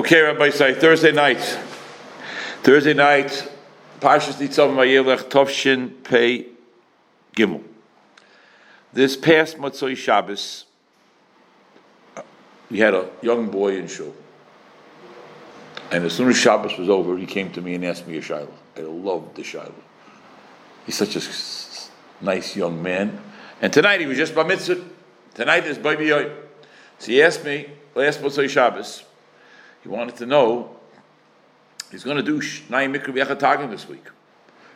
Okay, Rabbi say Thursday night. Thursday night, Parshas Nitzavim Vayelech Tovshin Pei Gimel. This past Motzoi Shabbos, we had a young boy in shul, and as soon as Shabbos was over, he came to me and asked me a shiloh. I loved the shiloh. He's such a nice young man, and tonight he was just by mitzvah. Tonight is yoy. So he asked me last Motzoi Shabbos. He wanted to know he's going to do Shnai Mikra V'Yachatagim this week.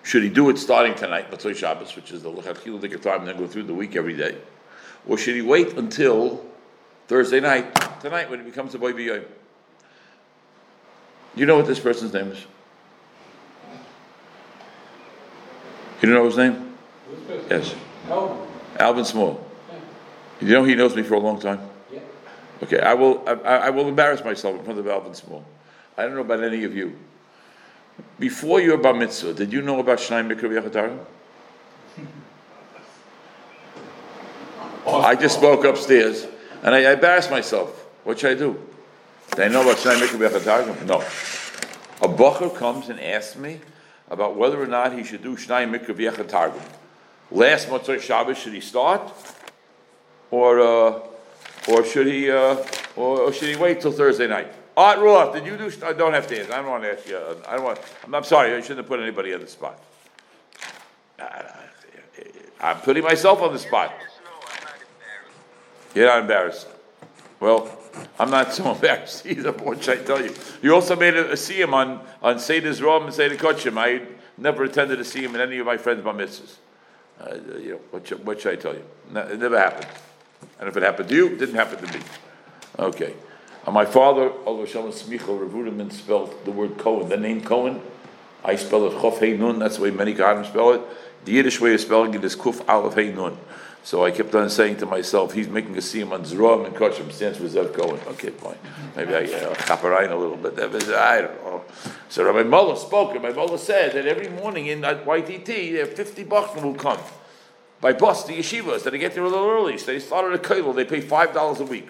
Should he do it starting tonight, Motzoi Shabbos, which is the Lechatchil Dikar time, and then go through the week every day? Or should he wait until Thursday night, tonight, when it becomes a boy b'yoyim? You know what this person's name is? You don't know his name? Yes. Alvin Small. You know he knows me for a long time? Okay, I will, I, I will embarrass myself in front of Alvin Small. I don't know about any of you. Before your bar mitzvah, did you know about Shnai Mikra V'Yachatarim? I just spoke upstairs and I embarrassed myself. What should I do? Did I know about Shnai Mikra V'Yachatarim? No. A bocher comes and asks me about whether or not he should do Shnai Mikra V'Yachatarim. Last Motzoi Shabbos, should he start? Or, uh, or should he, uh, or, or should he wait till Thursday night? Art Roth, did you do? I don't have to answer. I don't want to ask you. uh, I don't want. I'm, I'm sorry. I shouldn't have put anybody on the spot. I'm putting myself on the spot. You're not embarrassed. Well, I'm not so embarrassed either. What should I tell you? You also made a, a siyum on on Seder's Rom and Seder Kochim. I never attended a siyum in any of my friends' bar mitzvahs. Uh, you know, what should, what should I tell you? No, it never happened. And if it happened to you, it didn't happen to me. Okay. Uh, my father, Oliver Shalom Smicha Revuderman, spelled the word Cohen, the name Cohen. I spell it Chof Hey Nun, that's the way many Kahanim spell it. The Yiddish way of spelling it is Kuf Aleph Hey Nun. So I kept on saying to myself, he's making a siyum on Zerom and Kochim, stands for Zev Cohen. Okay, fine. Maybe I uh, chaparain a little bit. I don't know. So Rabbi Mullah spoke, and my Mullah said that every morning in that YTT, there are 50 Bachman who come by bus to yeshivas, that they get there a little early. So they start at a kotel, they pay $5 a week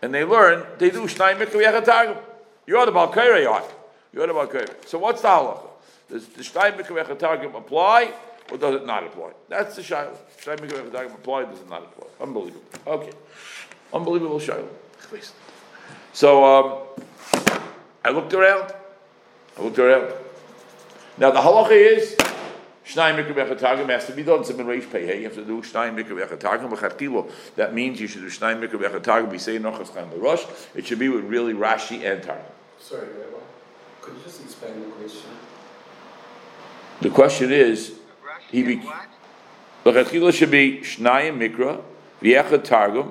and they learn, they do Shnai Mikra Yachatagim. You're the Balkaira, you are. You're the Balkaira. So what's the halacha? Does the Shnai Mikra Yachatagim apply or does it not apply? That's the Shiloh. Shnai Mikra Yachatagim apply or does it not apply? Unbelievable. Okay. Unbelievable Shiloh. So um, I looked around. I looked around. Now the halacha is Shnai mikra v'echatagim has to be done. Simon reish pei. Hey, you have to do Shnai mikra v'echatagim v'chatilo. That means you should do Shnai mikra v'echatagim. Be saying nochas chaim rush. It should be with really Rashi and Targum. Sorry, Rabbi. Could you just explain the question? The question is, he be v'chatilo should be Shnai mikra v'echatagim,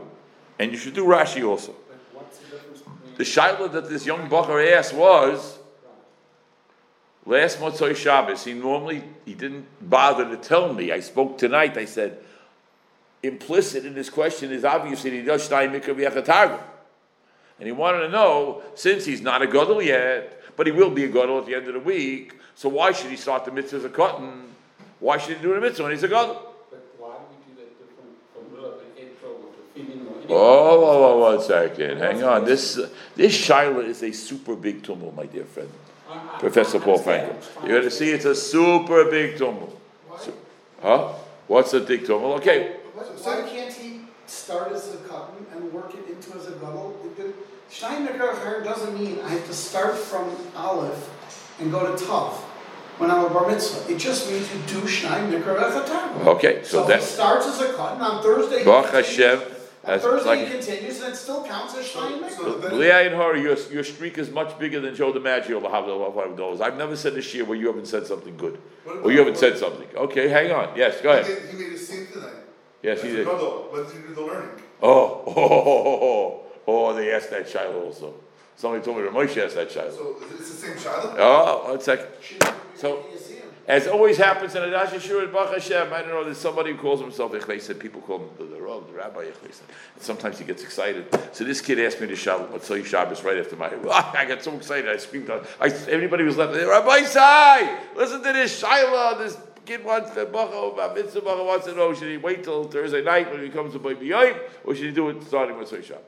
and you should do Rashi also. The difference? The shaila that this young bacher asked was. Last Motzoi Shabbos, he normally he didn't bother to tell me. I spoke tonight. I said, implicit in this question is obviously he does Mikra. And he wanted to know, since he's not a gadol yet, but he will be a gadol at the end of the week, so why should he start the mitzvah as a cotton? Why should he do the mitzvah when he's a gadol? But why do we do that different from Lulav and April or to Filin or any? Oh, whoa, whoa, one second. Hang on. This this Shaila is a super big tumble, my dear friend. I'm- I'm- Professor Paul understand. Frankel. You're going to see it's a super big tumble. Huh? What's a big tumble? Okay. Why can't he start as a cotton and work it into as a gadol? Steinbecker doesn't mean I have to start from Aleph and go to Tav when I'm a bar mitzvah. It just means you do Shnai Mikra Echatag. Okay, so So that starts as a cotton on Thursday. Baruch Hashem, On as Thursday like continues and it still counts as Shnai Mikra. Leah and her, your, your streak is much bigger than Joe DiMaggio. dollars. I've never said this year where you haven't said something good, or you haven't said something. Okay, hang on. Yes, go He ahead. made, he made a scene tonight. Yes, he did. gadol. What did you do the learning? Oh, oh, oh, oh, oh, they asked that child also. Somebody told me Ramoshi asked that child. So is it- it's the same child? Oh, one second. So, You see him. As always happens in Adash Yeshua Baruch Hashem, I don't know, there's somebody who calls himself Echleset, people call him the, Rav, the Rabbi Echleset. And sometimes he gets excited. So this kid asked me to Shabbat, tell you Shabbos right after my, I got so excited, I screamed out, I, everybody was left, Rabbi Sai, listen to this Shiloh, this kid wants the Bacha, Mitzvah Bacha wants to know, should he wait till Thursday night when he comes to Baby Yom, or should he do it starting with Shabbos?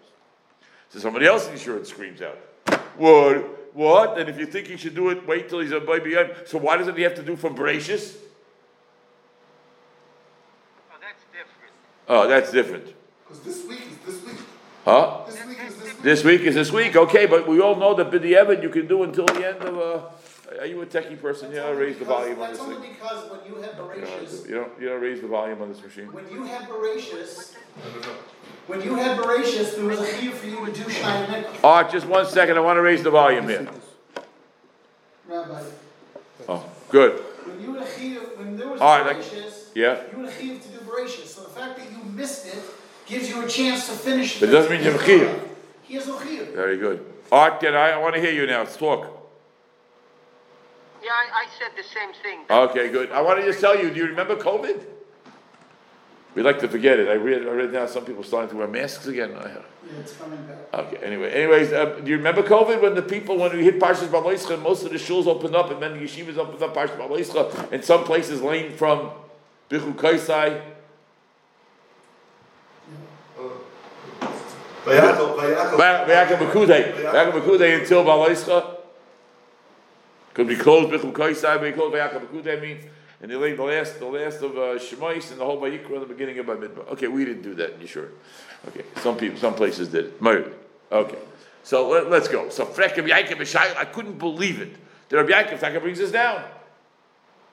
So somebody else in the screams out. What? What? And if you think he should do it, wait till he's a baby. So why doesn't he have to do from Bereshis? Oh, that's different. Oh, that's different. Because this week is this week. Huh? This week is this week. This week is this week, okay, but we all know that B'di'evet you can do until the end of, uh, are you a techie person? Yeah, raise the volume on this That's only because when you have Bereshis, You don't, you don't raise the volume on this machine? when you had Bereshis, No, no, no. When you had Bereshis, there was a chiyuv for you to do Shai Mikra. Art, just one second, I wanna raise the volume here. Rabbi, Oh, good, when you had a chiyuv, when there was All right, like- yeah. you had a to do Bereshis. So the fact that you missed it gives you a chance to finish. But it doesn't mean you have a chiyuv. He has no chiyuv. Very good. Art, can I, I wanna hear you now, let's talk. Yeah, I, I said the same thing. Okay, good. I wanna just tell you, do you remember COVID? We like to forget it. I read, I read now some people starting to wear masks again. Yeah, it's coming back. Okay, anyway, anyways, uh, do you remember COVID when the people, when we hit Parshas Baloischa, most of the shuls opened up and then the yeshivas opened up Parshas Baloischa, and some places lane from Bichu Kaisai, Vayakov, Vayakov. Vayakam Bakudei, Vayakam Bakudei until Baloischa. Could be closed Bichu Kaisai, be closed Vayakam Bakudei means, and they laid the last, the last of uh, Shemais and the whole Vayikra in the beginning of Bamidbar. Okay, we didn't do that, you sure? Okay, some people, some places did it. Okay, so let, let's go. So Frekem Yaakov B'Shai, I couldn't believe it. The Rabbi Yaakov Taka brings us down.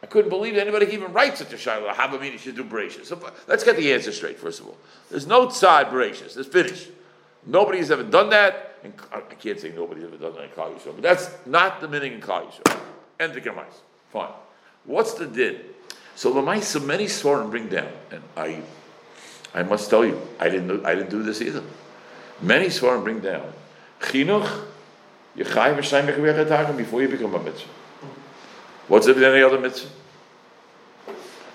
I couldn't believe anybody could even write such a shayla. Habamini should do bracious. So let's get the answer straight first of all. There's no tzad bracious. It's finished. Nobody's ever done that. And I can't say nobody's ever done that in Kal Yisrael, but that's not the meaning in Kal Yisrael. End the Gemais. Fine. What's the din? So Lamaisa, many Svarim bring down, and I, I must tell you, I didn't, do- I didn't do this either. Many Svarim bring down chinuch. You mechavech etagim before you become a mitzvah. What's it with any other mitzvah?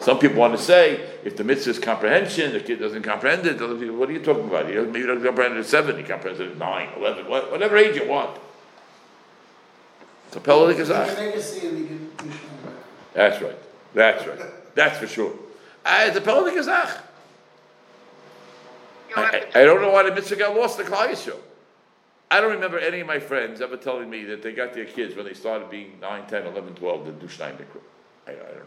Some people want to say, if the mitzvah is comprehension, the kid doesn't comprehend it, other people, what are you talking about? Doesn't, maybe he doesn't comprehend it at seven, he comprehends it at nine, eleven, whatever age you want. Kapella de You Gazach. can make a see and you can do Shai Mikra. That's right. That's right. That's for sure. Ah, it's a Kapella de Gazach. You I, I don't know why the mitzvah got lost in the Klal Yisrael. I don't remember any of my friends ever telling me that they got their kids when they started being 9, 10, 11, 12 to do Shnai Mikra. I, I don't know.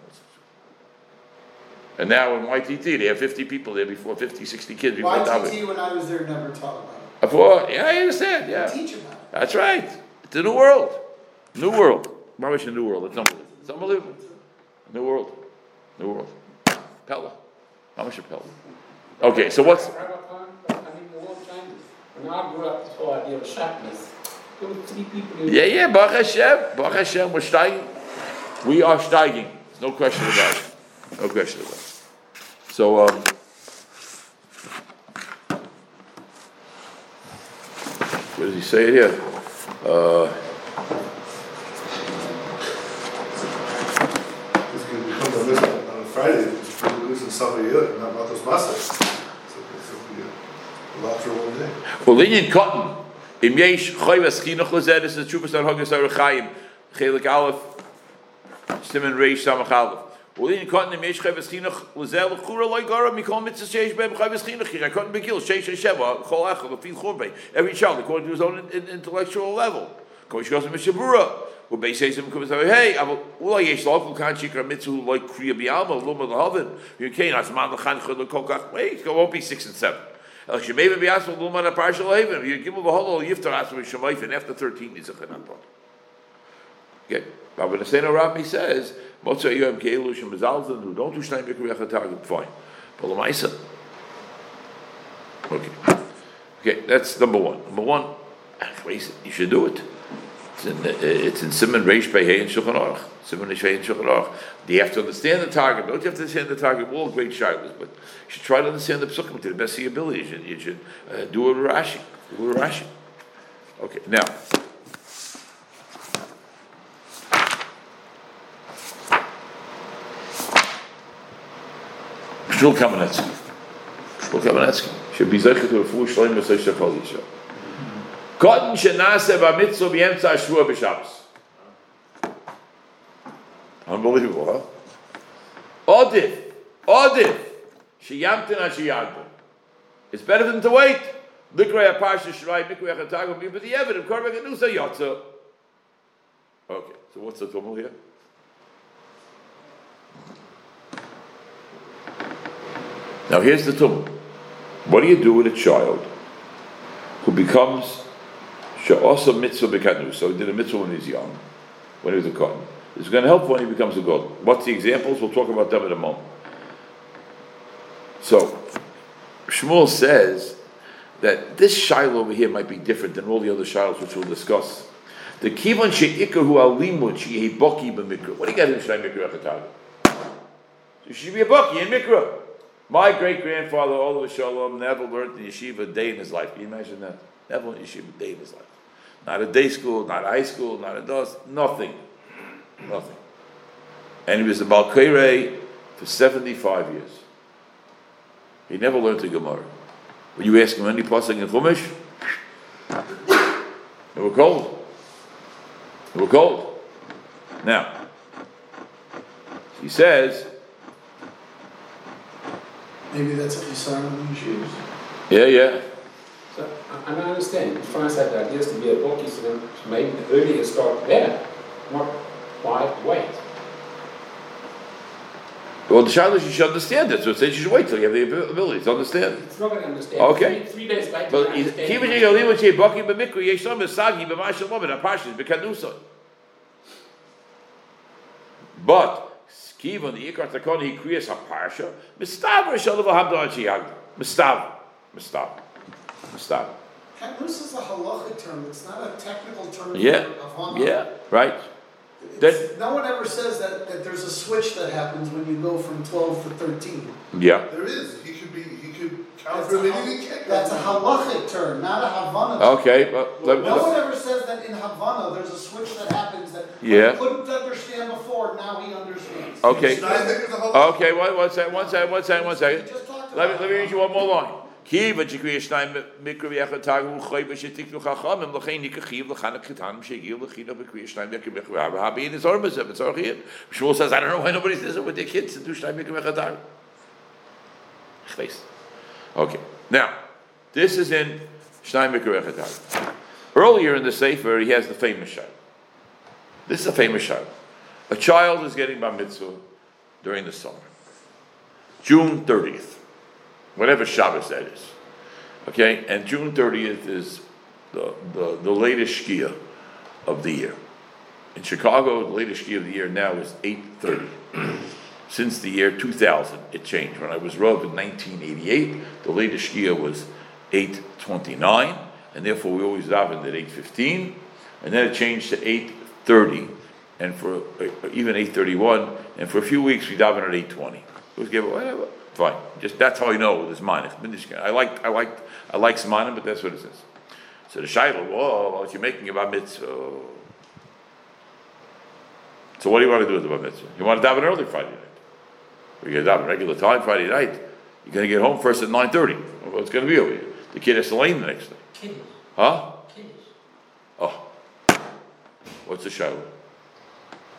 And now in YTT, they have 50 people there before, 50, 60 kids before David. YTT, when I was there, never taught about it. thought, yeah, I understand, yeah. Teach about it. That's right. It's a new world. New world. Mamish a new world. It's unbelievable. It's unbelievable. New world. New world. Pella. Mamish a Pella. Okay, so what's, Rabbi Khan, I mean, a long time, when I grew up, this whole idea of sharpness, there were three people. who- Yeah, yeah, Baruch Hashem, Baruch Hashem, we're steiging. We are steiging. No question about it. No question about it. So, um, what does he say here? Uh, It's going to become a mitzvah on Friday, it's else, not Matos Masa. So it's to be a lot for one day. well, Linyan Cotton, im yesh choyves chinuch lezeh, this is Chubas Ar Hogas Ar Chaim, Chelik Aleph, Simon Reish Samach Aleph. Linyan Cotton, im yesh choyves chinuch lezeh, l'chura loy gara, mikol mitzvah sheish be'em choyves chinuch, here, I couldn't be killed, sheish and sheva, chol echel, lefil churbe, every child according to his own in- in- intellectual level. Kosh Kosh Mishabura, well, Beis Yisrael comes out, hey, אבל אולי יש לו כל כאן שיקרא מצווה לא קריאה ביעלמה, לא מלהבן, וכן, אז מה לחנך לא כל כך, wait, it won't be six and seven. אלא שמייבן ביעשו לא מן הפרשה לא הבן, יגיבו בהולו, יפטר עצמו ושמייפן, after 13 is a chenapon. Okay, but when the Sena Rabbi says, Motza Yom Keilu Shem Bezalzen, who don't do Shnei Mikra Yachatagim, fine. But Lamaisa, okay. Okay, that's number one. Number one, wait, you should do it. It's in, uh, it's Simon Reish Pehei and Shulchan Aruch. Simon Reish Pehei and Shulchan Aruch. Do you have to understand the target? Don't you have to understand the target? We're all great shilas, but you should try to understand the psukim to the best of your ability. You should, you should uh, do a Rashi. Do a Rashi. Okay, now. Shmuel Kamenetsky. Shmuel Kamenetsky. Should be zeichet to a full shloim b'sei shekol yisrael. Cotton shenase b'mitzvah b'yemtza shvua b'shabbos. Unbelievable, huh? Odif, odif, sheyamtin ashiyagbo. It's better than to wait. Likrei aparsha shrai mikrei achatagim b'yibadiyevit of korban genusa yotza. Okay, so what's the tumult here? Now here's the tumult. What do you do with a child who becomes Sha'asa Mitzvah Bekanu? So he did a mitzvah when he's young, when he was a cotton. It's going to help when he becomes a god. What's the examples? We'll talk about them in a moment. So, Shmuel says that this shiloh over here might be different than all the other shilohs which we'll discuss. The kivan she'ikahu alimud she'hi boki b'mikra. What do you got in Shnei Mikra Chatag? You should be a boki in Mikra. My great grandfather, all of Shalom, never learned the yeshiva a day in his life. Can you imagine that? Never learned yeshiva a day in his life. Not a day school, not a high school, not a dos, nothing. Nothing. And he was a Balkaire for 75 years. He never learned the Gemara. When you ask him any passing in Chumash, they were cold. They were cold. Now, he says, Maybe that's what you saw in the shoes. yeah, yeah. So, I, understand. Trying to say there has to be a book, so then maybe the earlier start better. Not why wait. Well, the Shiloh, you should understand it. So it says you should wait till you have the ability to understand. It's not going to understand. Okay. Three, three days later, But I he's- understand. Kiva Yigalim Che Baki B'Mikra Yeshlam Esagi B'Mashal Momen Apashis B'Kanusa. But Kiva the Ikar Takon he creates a parsha. Mistav Rishalav Hamdan Chiyag. Mistav. Mistav. Mistav. Katnus is a halachic term, it's not a technical term. Yeah. for Havana. Yeah. Right. It's- No one ever says that, that there's a switch that happens when you go from twelve to thirteen. Yeah. There is, he could be, he could count That's for a a hal- minute, he can't. That's a halachic term, not a Havana term. Okay. But let, No one ever says that in Havana, there's a switch that happens that Yeah. he couldn't understand before, now he understands. okay. Schneider's a whole. Okay. One, one second. One second. One second. One We second. just talked Let me, let me it. read you one more line. Kiva Jikri Yishnayim Mikri Yechot Tagu Choy Vashitiknu Chachamim L'chein Yikachiv L'chanak Ketanim Shegil L'chino Bikri Yishnayim Mikri Mikri Rav Habi in his Ormazim it's Orchiyim Shmuel says I don't know why nobody says it with their kids to do Shnayim Mikri Yechot Tagu okay. Now this is in Shnayim Mikri Yechot Tagu earlier in the Sefer he has the famous shot this is a famous shot a child is getting bar mitzvah during the summer. June 30th whatever Shabbos that is. Okay, and June 30th is the, the, the latest Shkia of the year. In Chicago, the latest Shkia of the year now is 8.30. Since the year 2000, it changed. When I was Rav in 1988, the latest Shkia was 8.29, and therefore we always davened at 8.15, and then it changed to 8.30, and for uh, even 8.31, and for a few weeks we davened at 8.20. It was given, whatever. Fine. Just that's how I know this mine. I like I like I like Smanim, but that's what it says. So the Shiloh, whoa, what you making about mitzvah? So what do you want to do with the bar mitzvah? You want to daven early Friday night? Or you daven regular time Friday night? You're going to get home first at nine thirty. What's going to be over here? The kid has to lane the next day, Kiddish, huh? kiddish. Oh, what's the Shiloh? Then it go by Yom Shabbos.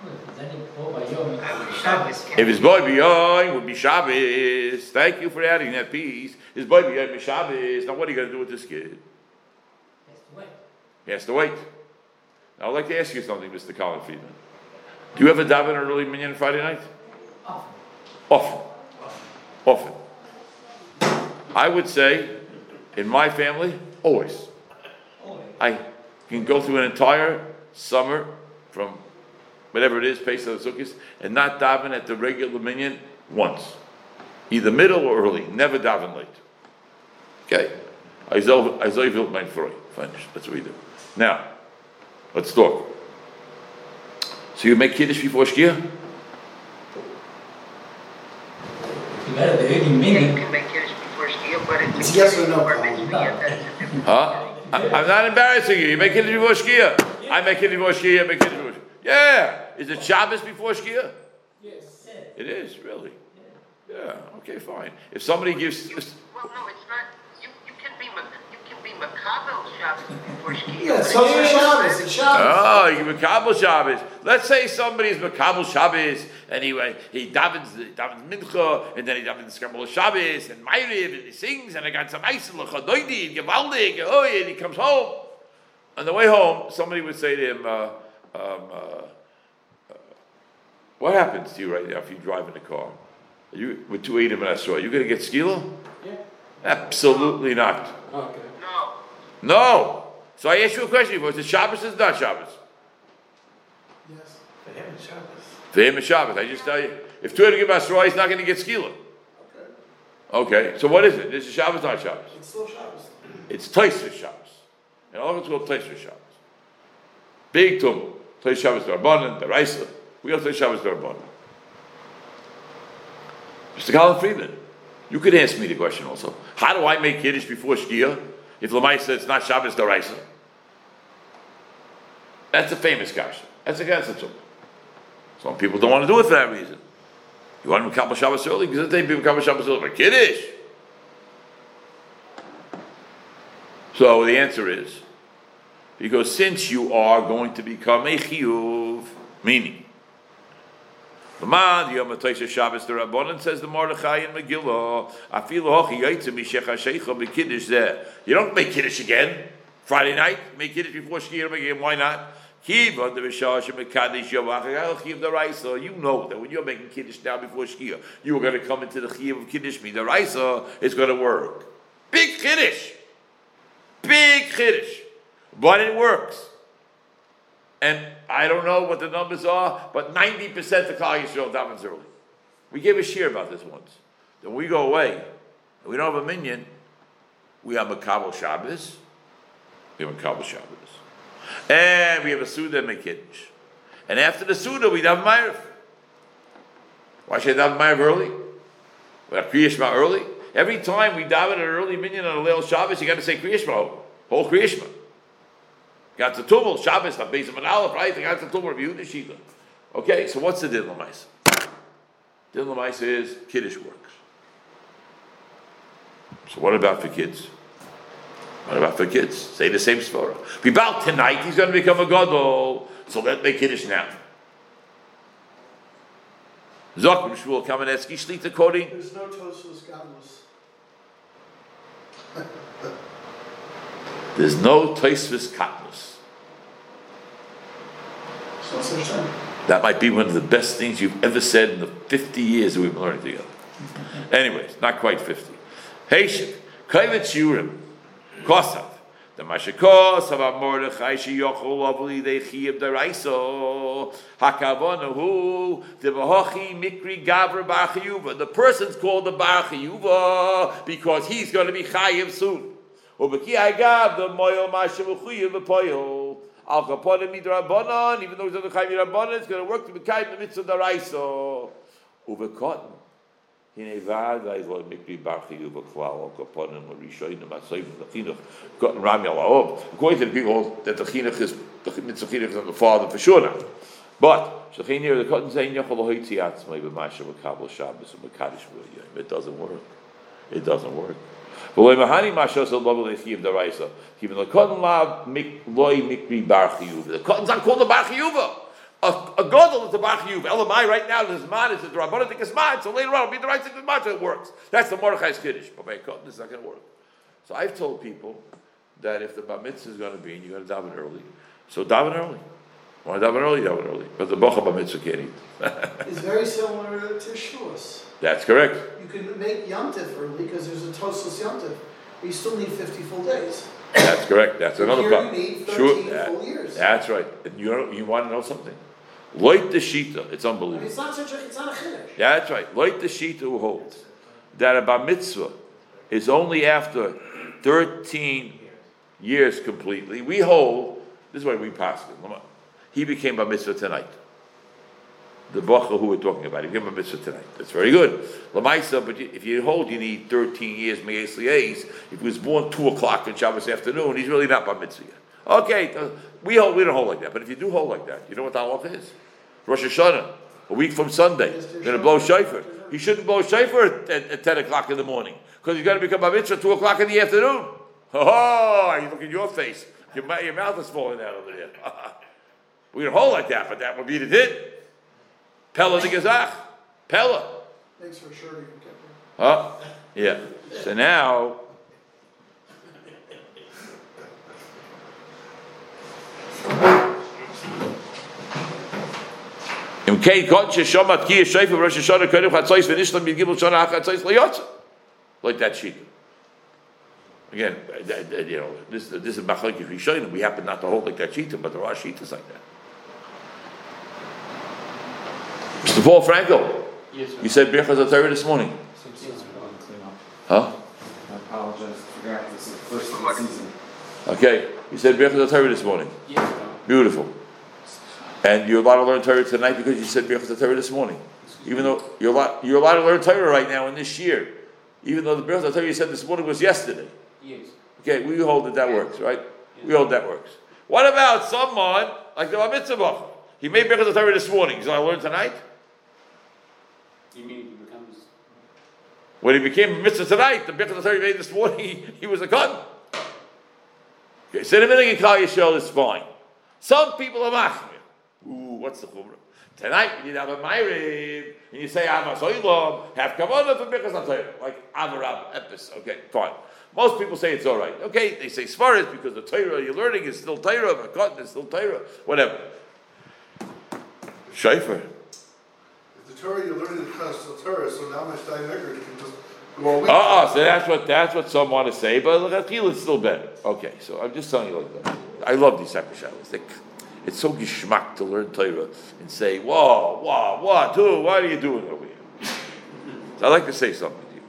If his boy beyond would be Shabbos. Thank you for adding that piece. His boy beyond be Shabbos. Now what are you going to do with this kid? He has to wait. Now I'd like to ask you something, Mr. Colin Friedman. Do you ever daven early minyan Friday night? Often. Often. Often. I would say, in my family, always. I can go through an entire summer from whatever it is, Pesach Sukkot, and not daven at the regular minyan once. Either middle or early, never daven late. Okay? Isaiah built my Freud. Finish. That's what we do. Now, let's talk. So you make Kiddush before Shkia? You got the early Yeah, you can make yours before Shkia, but it's. It's yes or no, Bar Colin. mitzvah, yeah, that's a different- Huh? I- I'm not embarrassing you. You make Kiddush before Shkia. I make Kiddush before Shkia. I make Kiddush before Shkia. Yeah. Is it Shabbos before Shkia? Yes. It is, really. Yeah, okay, fine. If somebody gives, You, well, no, it's not, you, you can be, ma- you can be Makabel Shabbos before Shkia. Yeah, it's Shabbos, it's Shabbos. Oh, you Makabel Shabbos. Let's say somebody's Makabel Shabbos and he he davens, he davens Mincha and then he davens the Scramble Shabbos and Ma'ariv and he sings and I got some ice and Lechadoidi and Gevaldig and oh, and he comes home. On the way home, somebody would say to him, uh, um, uh, "What happens to you right now if you drive in the car? Are you with two eight in Minnesota? You going to get skila? Yeah. Absolutely not. Okay. No. No. So I asked you a question before. Is it Shabbos or is it not Shabbos? Yes. For him, it's Shabbos. For him, it's Shabbos. I just tell you, if two give Asroy, he's not going to get skila. Okay. Okay. So what is it it's it Shabbos, or not Shabbos? It's still Shabbos. It's Taisvis Shabbos. And all of it's called Taisvis Shabbos. Big Tum. Tais Shabbos Darbanan, the Reisler. We got Tais Shabbos Darbanan. Mr. Colin Friedman, you could ask me the question also. How do I make Kiddush before Shkia if Lamai says it's not Shabbos Daraisa? That's a famous question. That's a that's a. Some people don't want to do it for that reason. You want to become Shabbos early because they become Shabbos early for Kiddush. So the answer is because since you are going to become a chiyuv, meaning Lamad Yom Ataisha Shabbos the Rabbanon says the Mordechai in Megillah Afilu Hochi Yaitze Mishech HaSheicha B'Kiddush Zeh. You don't make Kiddush again. Friday night make Kiddush before Shkir again why not? Kiva the Rishash Mekadesh Yavach Chiv the you know that when you're making Kiddush now before Shkir you are going to come into the Chiv of Kiddush. Me the Raisa is going to work. Big Kiddush. Big Kiddush. But it works and I don't know what the numbers are, but 90% of Klal Yisrael davens early. We gave a share about this once. Then we go away, and we don't have a minion, we have a Kabul Shabbos, we have a Kabul Shabbos. And we have a Suda Mekiddush. And after the Suda, we have Ma'ariv. Why should I daven Ma'ariv early? We have Kriyashma early. Every time we daven an early minion on a Leil Shabbos, you got to say Kriyashma, whole Kriyashma. Got the tumul Shabbos, base of an aleph, right? Got the tumul Yehuda Shita. Okay, so what's the din lamais? Din lamais is kiddush works. So what about for kids? What about for kids? Say the same svara. Be about tonight, he's going to become a gadol, so let make kiddush now. Zokim Shmuel Kamenetsky Shlita quoting. There's no Tosus Godless. There's no Taisvis Katnus. It's no such thing. That might be one of the best things you've ever said in the 50 years that we've been learning together. Anyways, not quite 50. Heishik, Kaivet Yurim, Kosav, the Mashikos of Mordechai Shiyochol Lovely de Chiyab Daraiso, Hakavonahu, the Vahochi Mikri Gavra barachiyuva. The person's called the barachiyuva because he's going to be Chayiv soon. Ubeki Agav, the Moyo Mashavuchuyev Poyo. Al Kaponim Midrabanan, even though he's on the Chayiv Rabbanan, it's going to work to be Chayiv the Mitzvah Daraiso. Ubekotten. הנה ועד היבוא מקרי בר חיוב הכלל, או כפונים הראשונים, הסויבים, the chinuch, Rami al According to the people, that the chinuch is, the mitzvah chinuch is on the father for sure now. But, shachin here, the cotton saying, yachol hoitzi atzmai b'masha v'kabel Shabbos v'makadosh v'yom. It doesn't work. It doesn't work. Even the cotton lav loy mikri bar chiyuv. The cotton's not called the bar chiyuva. A, a godel is a bar chiyuv. Elamai right now, is the rabbanon think it's mine. So later on, it'll be the right so it works. That's the Mordechai's kiddush. But a cotton, it's not going to work. So I've told people that if the bar mitzvah is going to be, and you got to daven early, so daven early. Want to daven early, daven early. But the bocha bar mitzvah can't eat. It's very similar to Shavuos. That's correct. You can make Yontif early because there's a Tosus Yontif, but you still need 50 full days. That's correct. That's another problem. you need 13 Sure, that- full years. That's right. And you know, you want to know something? Light the shita. It's I mean, unbelievable. it's not such a, it's not a chiddush. Yeah, that's right. Light the shita who holds that a bar mitzvah is only after thirteen years completely. We hold. This is why we passed it. He became a mitzvah tonight. The bacha who we're talking about, he became a mitzvah tonight. That's very good. Lamaisa, but if you hold, you need 13 years, me'es. If he was born 2 o'clock on Shabbos afternoon, he's really not bar mitzvah. Okay, uh, we hold, we don't hold like that. But if you do hold like that, you know what the halacha is? Rosh Hashanah, a week from Sunday, you're going to blow shofar. He shouldn't blow shofar at, at, at 10 o'clock in the morning because he's going to become a mitzvah 2 o'clock in the afternoon. Oh, you look at your face. Your, your mouth is falling out over there. we don't hold like that, but that would be the dit. Pella the Gazach. Pella. Thanks for sure you kept it. Huh? Yeah. So now. Im kei konnte shomat ki shayfer rosh shana kodim chatzos v'nishlam yigibul shana chatzos liyotza. Like that sheet. Again, you know, this, this is machlok if Rishonim. We happen not to hold like that sheet, but there are sheets like that. Mr. Paul Franco, Yes, sir. you said Birchas HaTorah this morning. Some seasons ago, I'm clean up. Uh, huh? I apologize, forgot this is the first of the season. Okay, you said Birchas HaTorah this morning. Yes, sir. Beautiful. And you're allowed to learn Torah tonight because you said Birchas HaTorah this morning. Even though you're allowed, you're allowed to learn Torah right now in this year. Even though the Birchas HaTorah you said this morning was yesterday. Yes. Okay, we hold that that works, right? We hold that works. What about someone like the Bar Mitzvah He made Birchas HaTorah this morning. He's allowed to learn tonight? He becomes, When he became a mitzvah tonight, the HaTorah he made this morning, he, he was a cut. Okay, minute you call Yisrael is fine. Some people are machmir. Ooh, what's the chumrah? Tonight you need to have a ma'ariv, and you say Amos Oilam, have kavanah for Birchas HaTorah, like Amarab Epis. Okay, fine. Most people say it's all right. Okay, they say Svaris because the Torah you're learning is still Torah, cotton is still Torah, whatever. Shaifer. Torah, you're learning the Chas the Torah, so now Ecker, you can just go all. Uh-uh, so that's what that's what some want to say, but Lechatchila is still better. Okay, so I'm just telling you like that. I love these type of shadows. It's so geschmack to learn Torah and say, whoa, whoa, what, who, what are you doing over here? So I'd like to say something to you.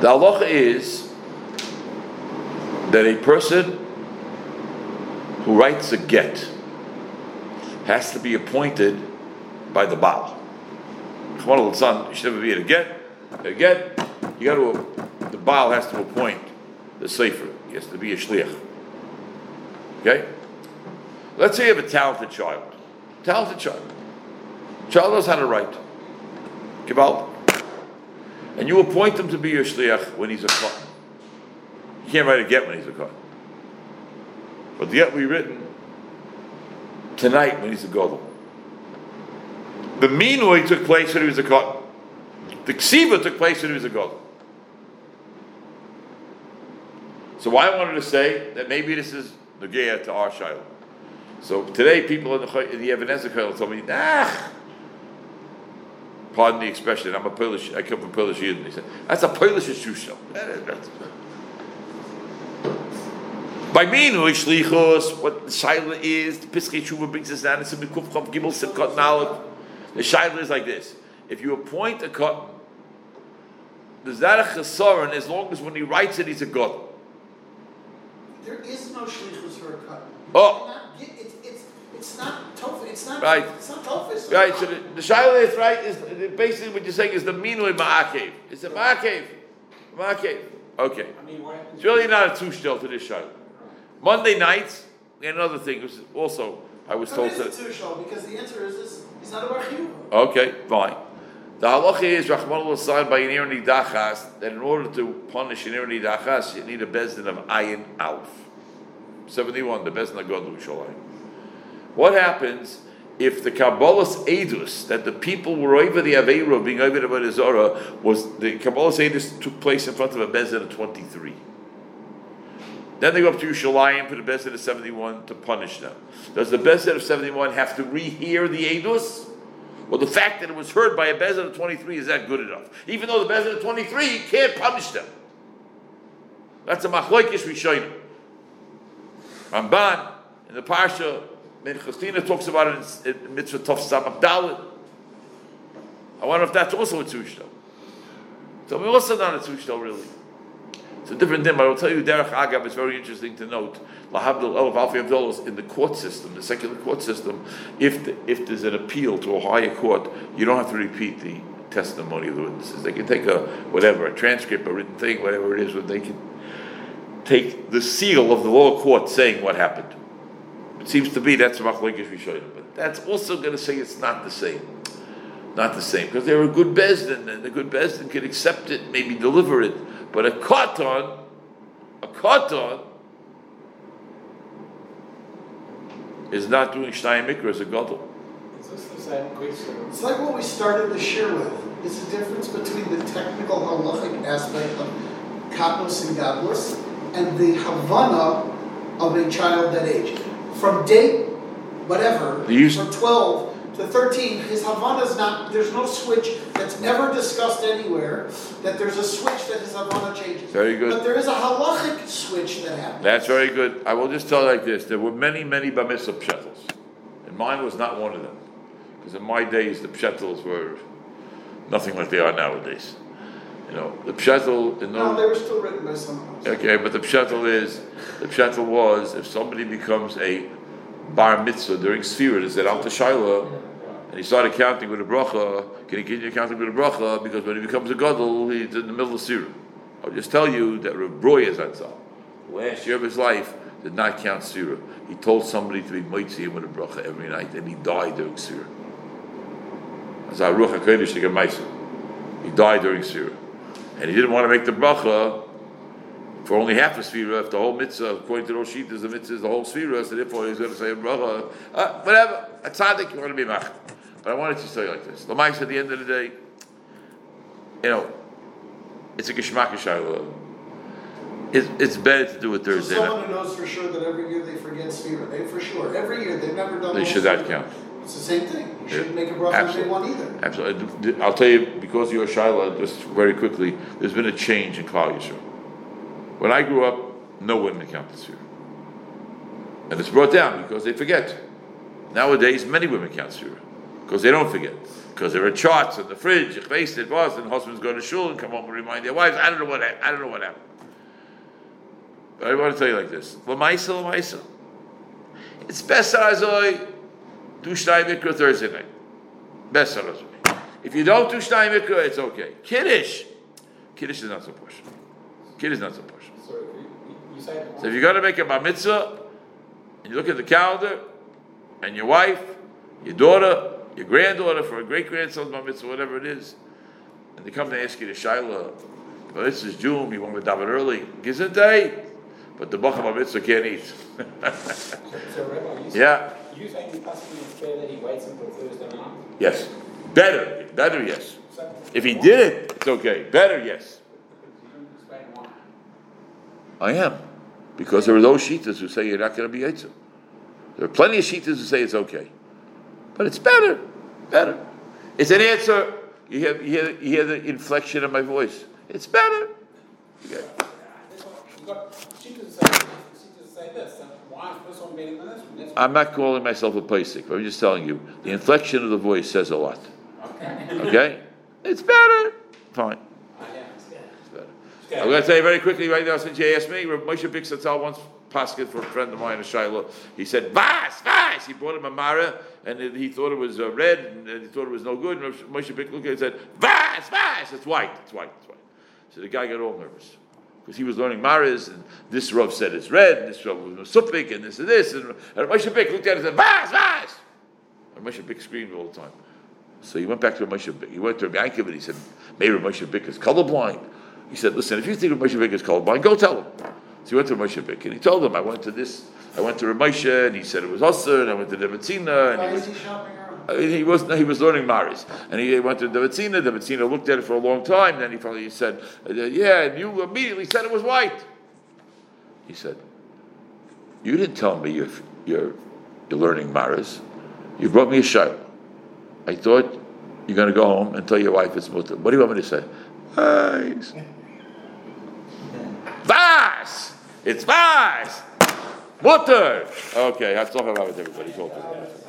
The halacha is that a person who writes a get has to be appointed by the Baal. The son should never be a get. A get, you got to. The Baal has to appoint the sefer. He has to be a shliach. Okay. Let's say you have a talented child. Talented child. Child knows how to write. Gebal. And you appoint him to be your shliach when he's a cut. You can't write a get when he's a cut. But yet we written tonight when he's a gadol. The minui took place when he was a cotton. The ksiva took place when he was a gadol. So I wanted to say that maybe this is Nagea to our Shiloh. So today people in the, in the Ebenezer told me, nah, pardon the expression, I'm a Polish, I come from Polish Yidden. He said, that's a Polish shusha. By minui shlichus, what the Shiloh is, the Piskei Tshuva brings us down, it's in the Kuf Chav Gimel Simchat Nalef. The Shiloh is like this. If you appoint a cotton, there's that a chesaron as long as when he writes it, he's a god. There is no shlichus for a cut. Oh. Get- It's, it's, it's not tofu, it's not, Right. it's not tofu. it's Right, not- so the, the Shiloh is right, is basically what you're saying is the minui ma'akev. It's a ma'akev. Ma'akev. Okay. I mean, what happens? It's really not a two shell to this Shiloh. Monday nights, and another thing, was also, I was told to. because the answer is this, he's not a bar chiyuv. Okay, fine. The halacha is Rahman was sign by an irony dachas that in order to punish an irony dachas, you need a bezdin of ayin alf. Seventy-one, the bezdin of God. What happens if the Kabbalah's edus that the people were over the Aveira being over the Zorah was the Kabbalah's edus took place in front of a bezdin of twenty-three. Then they go up to Yerushalayim, for the bezdin of seventy-one to punish them. Does the bezdin of seventy-one have to rehear the edus? Well, the fact that it was heard by a Bezin of 23 is that good enough. Even though the Bezin of 23 can't punish them. That's a machloikish rishonim. Ramban, in the Parsha, Menchastina talks about it in, in Mitzvah Tov Samach Dalit. I wonder if that's also a Tushto. So we also not a Tushto, really. It's a different but I will tell you, Derech Agav, it's very interesting to note, Lahabdul Elf Alfi Abdullah in the court system, the secular court system, if, the, if there's an appeal to a higher court, you don't have to repeat the testimony of the witnesses. They can take a, whatever, a transcript, a written thing, whatever it is, but they can take the seal of the lower court saying what happened. It seems to be that's Machloikish Rishonim, but that's also going to say it's not the same. Not the same, because they're a good bezdin, and the good bezdin can accept it, maybe deliver it. But a katan, a katan, is not doing shnayim mikra as a gadol. Is this the same question? It's like what we started the shir with. It's the difference between the technical halachic aspect of katnos and gadlus and the havana of a child that age. From date, whatever, from 12 to 13, his havana is not, there's no switch that's ever discussed anywhere that there's a switch that his havana changes. Very good. But there is a halachic switch that happens. That's very good. I will just tell you like this: there were many, many bar pshetels, and mine was not one of them. Because in my days, the pshetels were nothing like they are nowadays. You know, the pshetel in No, those they were still written by someone else. Okay, but the pshetel is, the pshetel was, if somebody becomes a bar mitzvah during Sfira, they said, Al Tashayla, and he started counting with a bracha, can he continue counting with a bracha? Because when he becomes a gadol, he's in the middle of Sfira. I'll just tell you that Rav Broya Zatzal, last year of his life, did not count Sfira. He told somebody to be mitzi him with a bracha every night, and he died during Sfira. That's how Ruach HaKodesh. He died during Sfira. And he didn't want to make the bracha for only half a sfira, if the whole mitzvah, according to those sheet, is the mitzvah is the whole sfira, so therefore he's going to say bracha, uh, whatever, a tzaddik, you want to be mach. But I wanted to tell you like this. The Lamais, at the end of the day, you know, it's a shayla. It's, it's better to do it So Thursday. someone who knows for sure that every year they forget Sfira, they for sure, every year, they've never done. They should not count. It's the same thing, you shouldn't make a bracha day one either. Absolutely. I'll tell you, because you're a Shaila, just very quickly, there's been a change in Klal Yisrael. When I grew up, no women counted Sfira. And it's brought down because they forget. Nowadays, many women count Sfira because they don't forget. Because there are charts in the fridge, face it, was, and husbands go to shul and come home and remind their wives. I don't know what I don't know what happened. But I want to tell you like this: Lamaisa, Lamaisa. It's best Azoi do Shnai Mikra Thursday night. Best Azoi. If you don't do Shnai Mikra, it's okay. Kiddush, Kiddush is not so push. Kiddush is not so push. So you, you- you say So if you're going to make a bar mitzvah, and you look at the calendar, and your wife, your daughter, your granddaughter for a great grandson's bar mitzvah, whatever it is, and they come to ask you to Shaila, well, this is June, you want to daven early, gives a day, but the bachar bar mitzvah can't eat. So, Rabbi, you yeah, you saying possibly it's fair that he waits until Thursday night? yes, better, better, yes. If he did it, it's okay. Better, yes. you don't explain why. I am. Because there are those shitas who say you're not going to be Yitzhak. There are plenty of shitas who say it's okay. But it's better. Better. It's an answer. You hear, you hear, you hear the inflection of my voice. It's better. Okay. That's what, you got, she doesn't say, she doesn't say this, so why is this one better than this one? That's I'm not calling myself a Paisik. I'm just telling you. The inflection of the voice says a lot. okay. Okay? It's better. Fine. Am. I'm going to tell you very quickly right now, since you asked me, Moshe Bick Satzal once paskin for a friend of mine in Shiloh. He said, Vas, Vas! He brought him a Mara, and he thought it was uh, red, and he thought it was no good. And Moshe Bick looked at it and said, Vas, Vas! It's white, it's white, it's white. So the guy got all nervous. Because he was learning Maras, and this Rav said it's red, and this Rav was Supik, and this and this. And, and Moshe Bick looked at it and said, Vas, Vas! And Moshe Bick screamed all the time. So he went back to Moshe Bick. He went to Rabbi Yankiv and he said, maybe Moshe Bick is colorblind. He said, listen, if you think Moshe Bick is colorblind, go tell him. So he went to Moshe Bick and he told him, I went to this, I went to Ramosha and he said it was Osir, and I went to Devatzina and Why he was, he shopping around? uh, he was he was learning Maris, and he went to Devatzina. Devatzina looked at it for a long time. Then he finally said, uh, "Yeah," and you immediately said it was white. He said, "You didn't tell me you're you're, you're learning Maris. You brought me a shayla. I thought you're going to go home and tell your wife it's mutter. What do you want me to say? Vas, vas. It's vas. Mutter. Okay, I'll talk about everybody. All.